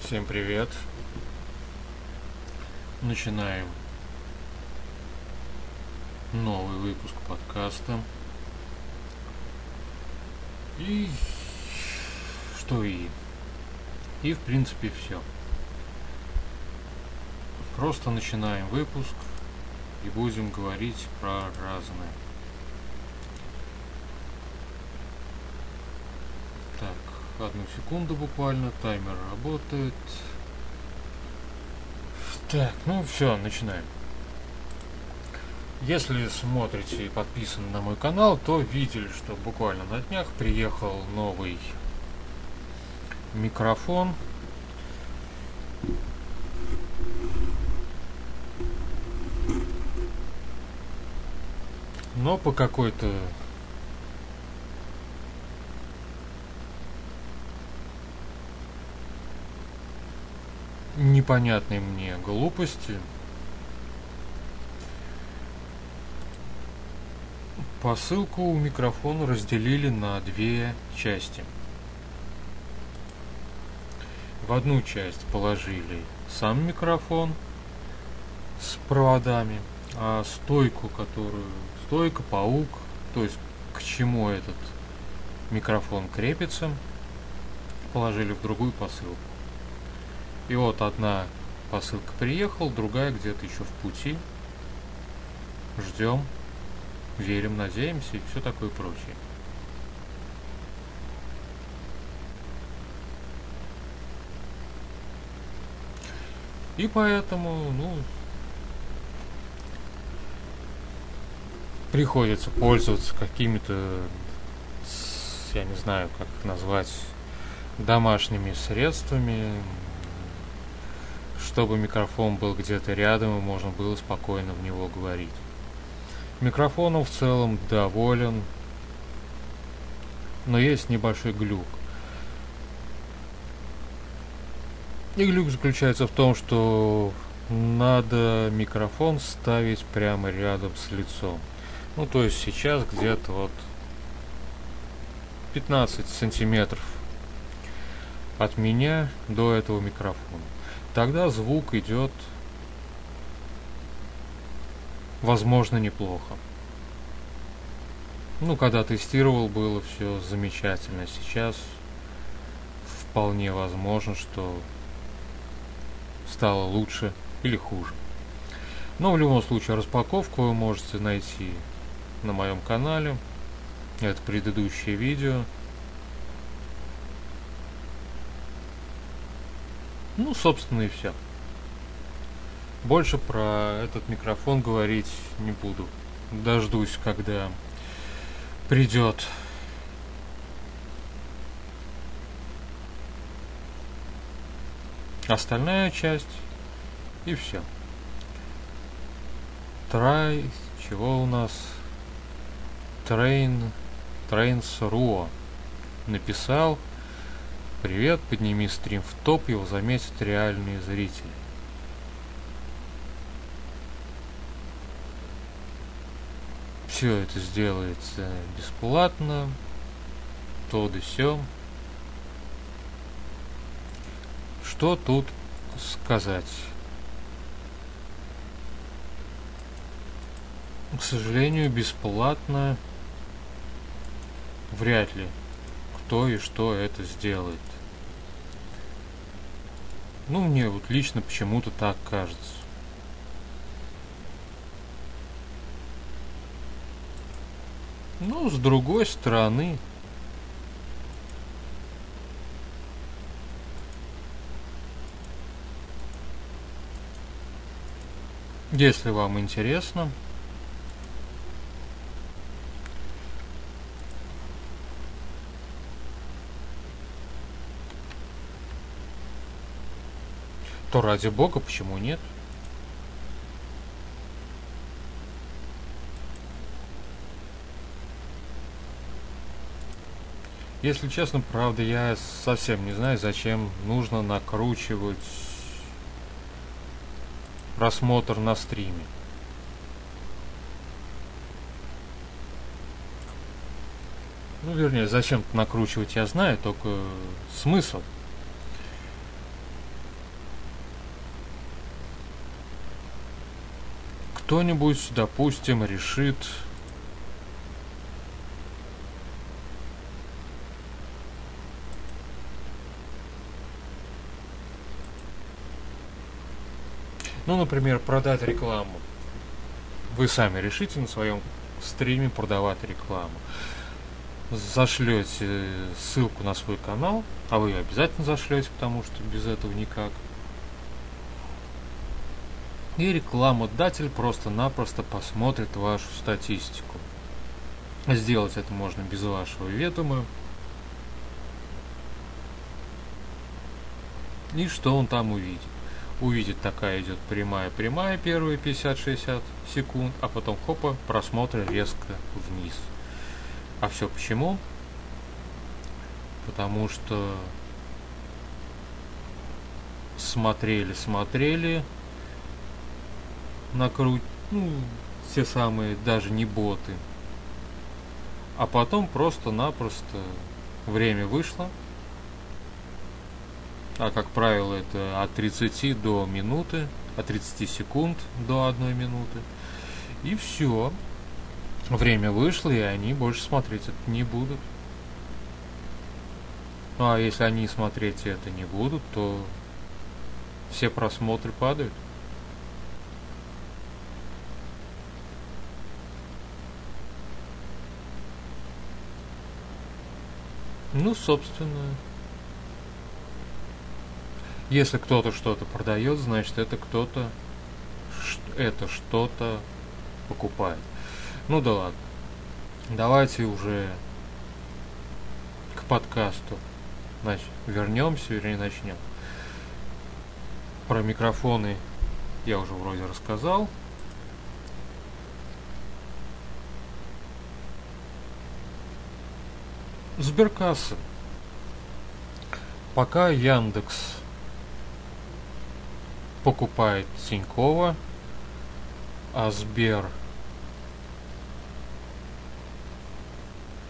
Всем привет. Начинаем новый выпуск подкаста. И что и? И в принципе все. Просто начинаем выпуск и будем говорить про разное. Так, одну секунду буквально, таймер работает. Так, ну все, начинаем. Если смотрите и подписаны на мой канал, то видели, что буквально на днях приехал новый микрофон. Но по какой-то непонятной мне глупости посылку микрофона разделили на две части. В одну часть положили сам микрофон с проводами, а стойку, которую стойка, паук, то есть к чему этот микрофон крепится, положили в другую посылку. И вот одна посылка приехала, другая где-то еще в пути. Ждем, верим, надеемся и все такое прочее. И поэтому, ну, приходится пользоваться какими-то, я не знаю, как их назвать, домашними средствами, чтобы микрофон был где-то рядом и можно было спокойно в него говорить. Микрофоном в целом доволен, но есть небольшой глюк. И глюк заключается в том, что надо микрофон ставить прямо рядом с лицом. Ну, то есть сейчас где-то вот 15 сантиметров от меня до этого микрофона. Тогда звук идет, возможно, неплохо. Ну, когда тестировал, было все замечательно. Сейчас вполне возможно, что стало лучше или хуже. Но в любом случае распаковку вы можете найти на моем канале. Это предыдущее видео. Ну, собственно, и все. Больше про этот микрофон говорить не буду. Дождусь, когда придет остальная часть и все. Трай, чего у нас? Трейн, Трейнс Руо написал Привет, подними стрим в топ, его заметят реальные зрители. Все это сделается бесплатно, то да сё. Что тут сказать? К сожалению, бесплатно вряд ли кто и что это сделает. Ну, мне вот лично почему-то так кажется. Ну, с другой стороны, если вам интересно, то ради бога, почему нет? Если честно, правда, я совсем не знаю, зачем нужно накручивать просмотр на стриме. Ну, вернее, зачем накручивать, я знаю, только смысл. Кто-нибудь, допустим, решит Ну, например, продать рекламу. Вы сами решите на своем стриме продавать рекламу. Зашлете ссылку на свой канал, а вы ее обязательно зашлете, потому что без этого никак. И рекламодатель просто-напросто посмотрит вашу статистику. Сделать это можно без вашего ведома. И что он там увидит? увидит такая идет прямая-прямая первые 50-60 секунд, а потом хопа, просмотр резко вниз. А все почему? Потому что смотрели, смотрели, накруть, ну, те самые даже не боты. А потом просто-напросто время вышло, а как правило это от 30 до минуты, от 30 секунд до 1 минуты. И все. Время вышло, и они больше смотреть это не будут. Ну а если они смотреть это не будут, то все просмотры падают. Ну, собственно, если кто-то что-то продает, значит это кто-то это что-то покупает. Ну да ладно. Давайте уже к подкасту значит, вернемся, вернее начнем. Про микрофоны я уже вроде рассказал. Сберкасса. Пока Яндекс покупает Тинькова, а Сбер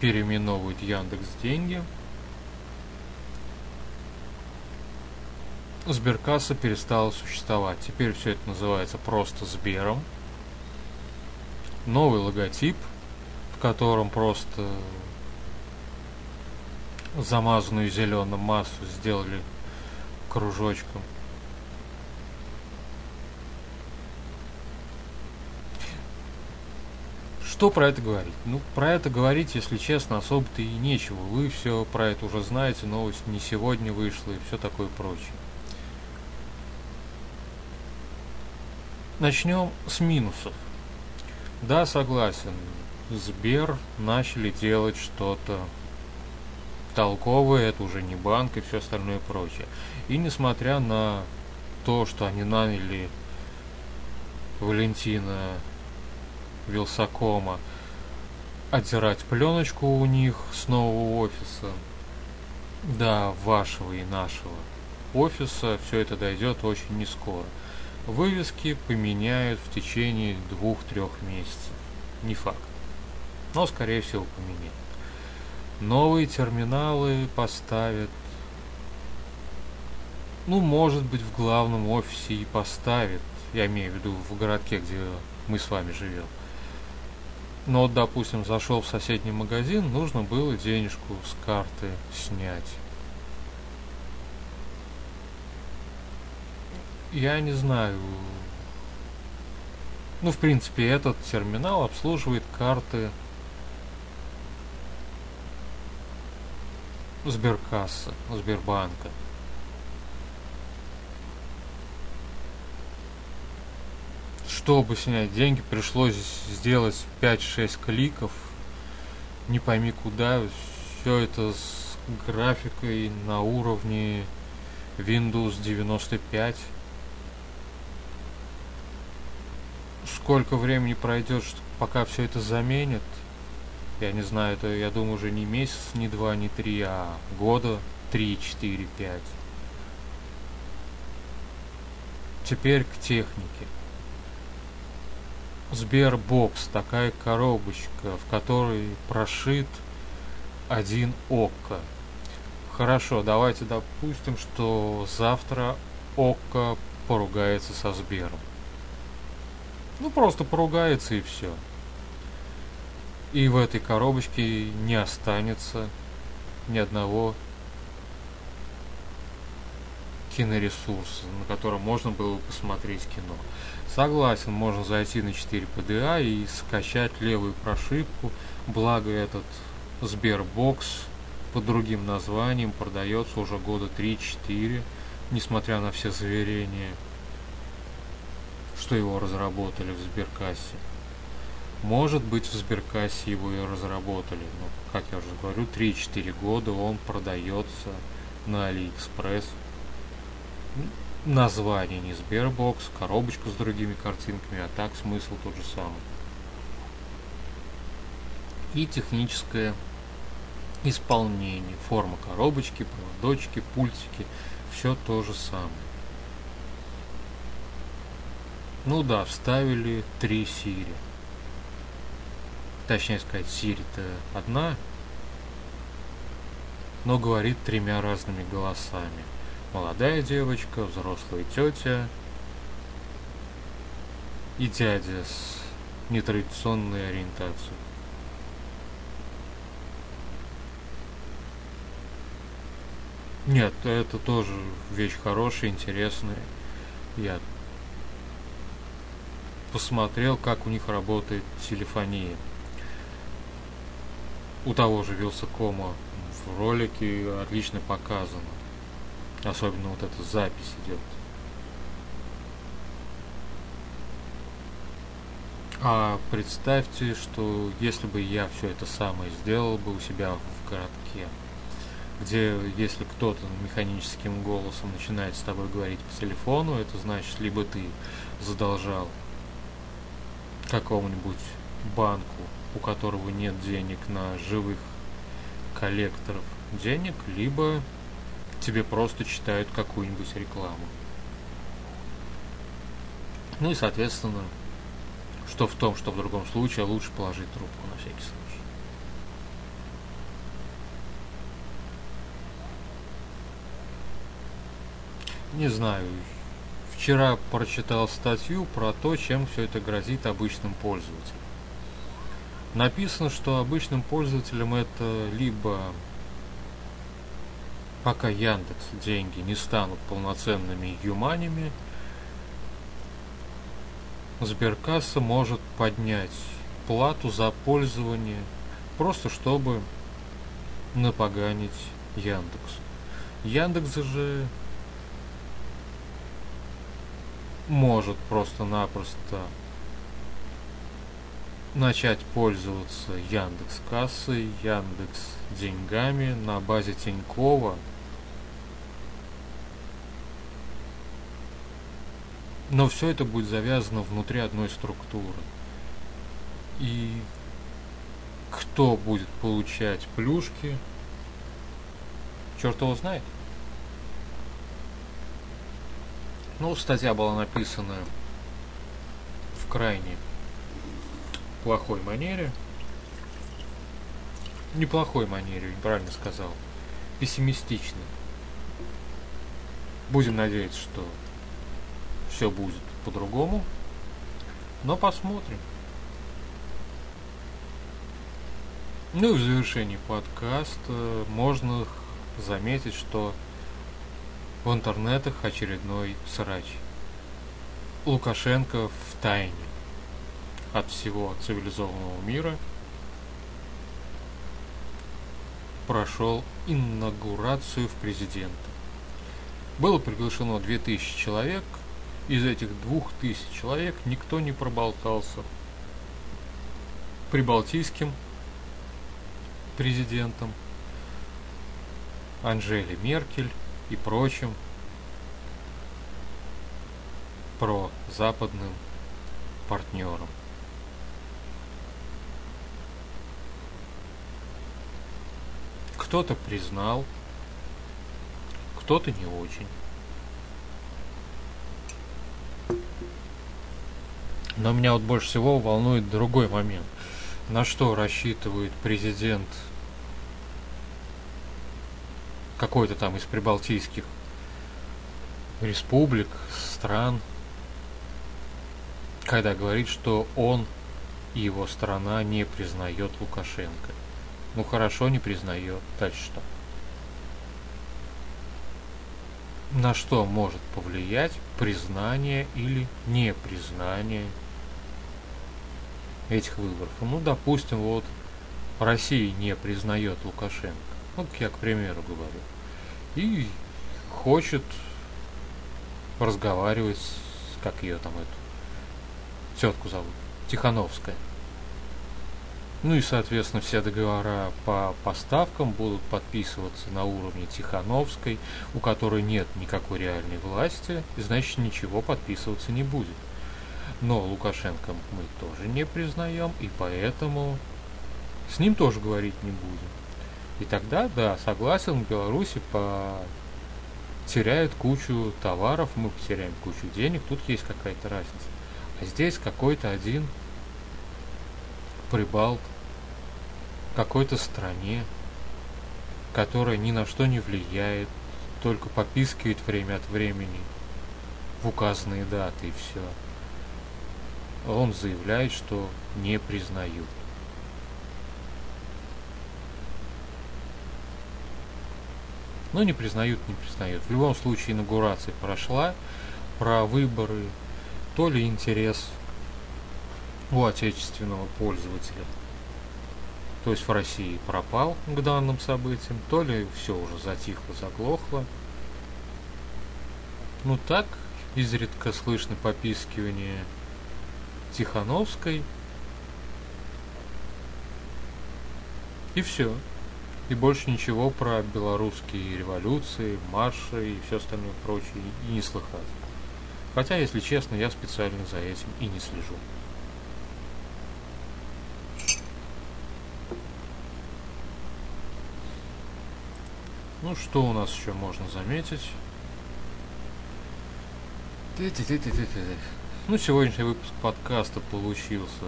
переименовывает Яндекс деньги. Сберкасса перестала существовать. Теперь все это называется просто Сбером. Новый логотип, в котором просто замазанную зеленым массу сделали кружочком. Что про это говорить? Ну, про это говорить, если честно, особо-то и нечего. Вы все про это уже знаете, новость не сегодня вышла и все такое прочее. Начнем с минусов. Да, согласен. Сбер начали делать что-то толковое, это уже не банк и все остальное прочее. И несмотря на то, что они наняли Валентина Вилсакома отдирать пленочку у них с нового офиса. Да, вашего и нашего офиса все это дойдет очень не скоро. Вывески поменяют в течение двух-трех месяцев. Не факт. Но, скорее всего, поменяют. Новые терминалы поставят. Ну, может быть, в главном офисе и поставят. Я имею в виду в городке, где мы с вами живем. Но, допустим, зашел в соседний магазин, нужно было денежку с карты снять. Я не знаю. Ну, в принципе, этот терминал обслуживает карты Сберкассы, Сбербанка. чтобы снять деньги, пришлось сделать 5-6 кликов. Не пойми куда. Все это с графикой на уровне Windows 95. Сколько времени пройдет, пока все это заменит? Я не знаю, это, я думаю, уже не месяц, не два, не три, а года три, четыре, пять. теперь к технике. Сбербокс, такая коробочка, в которой прошит один ОККО. Хорошо, давайте допустим, что завтра ОККО поругается со Сбером. Ну, просто поругается и все. И в этой коробочке не останется ни одного киноресурса, на котором можно было посмотреть кино. Согласен, можно зайти на 4 PDA и скачать левую прошивку, благо этот Сбербокс под другим названием продается уже года 3-4, несмотря на все заверения, что его разработали в Сберкассе. Может быть, в Сберкассе его и разработали, но, как я уже говорю, 3-4 года он продается на Алиэкспресс. Название не Сбербокс, коробочка с другими картинками, а так смысл тот же самый. И техническое исполнение, форма коробочки, проводочки, пультики, все то же самое. Ну да, вставили три Siri. Точнее сказать, Siri-то одна, но говорит тремя разными голосами. Молодая девочка, взрослая тетя и дядя с нетрадиционной ориентацией. Нет, это тоже вещь хорошая, интересная. Я посмотрел, как у них работает телефония. У того же Вилсакома в ролике отлично показано. Особенно вот эта запись идет. А представьте, что если бы я все это самое сделал бы у себя в городке, где если кто-то механическим голосом начинает с тобой говорить по телефону, это значит, либо ты задолжал какому-нибудь банку, у которого нет денег на живых коллекторов денег, либо тебе просто читают какую-нибудь рекламу. Ну и, соответственно, что в том, что в другом случае, лучше положить трубку на всякий случай. Не знаю. Вчера прочитал статью про то, чем все это грозит обычным пользователям. Написано, что обычным пользователям это либо пока Яндекс деньги не станут полноценными юманями, Сберкасса может поднять плату за пользование, просто чтобы напоганить Яндекс. Яндекс же может просто-напросто начать пользоваться Яндекс кассой, Яндекс деньгами на базе Тинькова. Но все это будет завязано внутри одной структуры. И кто будет получать плюшки, черт его знает. Ну, статья была написана в крайне плохой манере. Неплохой манере, правильно сказал. Пессимистичной. Будем надеяться, что все будет по-другому. Но посмотрим. Ну и в завершении подкаста можно заметить, что в интернетах очередной срач. Лукашенко в тайне от всего цивилизованного мира прошел инаугурацию в президента. Было приглашено 2000 человек, из этих 2000 человек никто не проболтался прибалтийским президентом Анжели Меркель и прочим про западным партнерам. Кто-то признал, кто-то не очень. Но меня вот больше всего волнует другой момент. На что рассчитывает президент какой-то там из прибалтийских республик, стран, когда говорит, что он и его страна не признает Лукашенко. Ну хорошо, не признает. Дальше что? На что может повлиять признание или непризнание этих выборов? Ну, допустим, вот Россия не признает Лукашенко. Вот я к примеру говорю. И хочет разговаривать с, как ее там эту, тетку зовут, Тихановская. Ну и, соответственно, все договора по поставкам будут подписываться на уровне Тихановской, у которой нет никакой реальной власти, и значит ничего подписываться не будет. Но Лукашенко мы тоже не признаем, и поэтому с ним тоже говорить не будем. И тогда, да, согласен, в Беларуси по теряют кучу товаров, мы потеряем кучу денег, тут есть какая-то разница. А здесь какой-то один прибалт какой-то стране, которая ни на что не влияет, только попискивает время от времени в указанные даты и все. Он заявляет, что не признают. Но не признают, не признают. В любом случае инаугурация прошла, про выборы, то ли интерес у отечественного пользователя, то есть в России пропал к данным событиям, то ли все уже затихло, заглохло. Ну так, изредка слышно попискивание Тихановской. И все. И больше ничего про белорусские революции, марши и все остальное прочее и не слыхать. Хотя, если честно, я специально за этим и не слежу. Ну, что у нас еще можно заметить? Ну, сегодняшний выпуск подкаста получился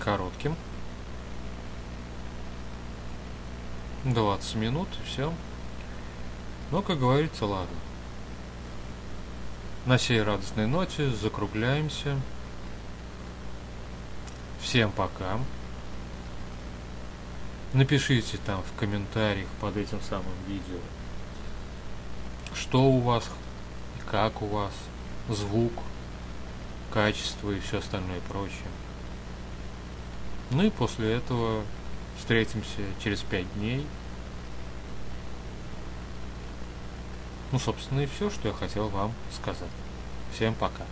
коротким. 20 минут, и все. Но, как говорится, ладно. На сей радостной ноте закругляемся. Всем пока. Напишите там в комментариях под этим самым видео, что у вас, как у вас, звук, качество и все остальное прочее. Ну и после этого Встретимся через пять дней. Ну, собственно, и все, что я хотел вам сказать. Всем пока.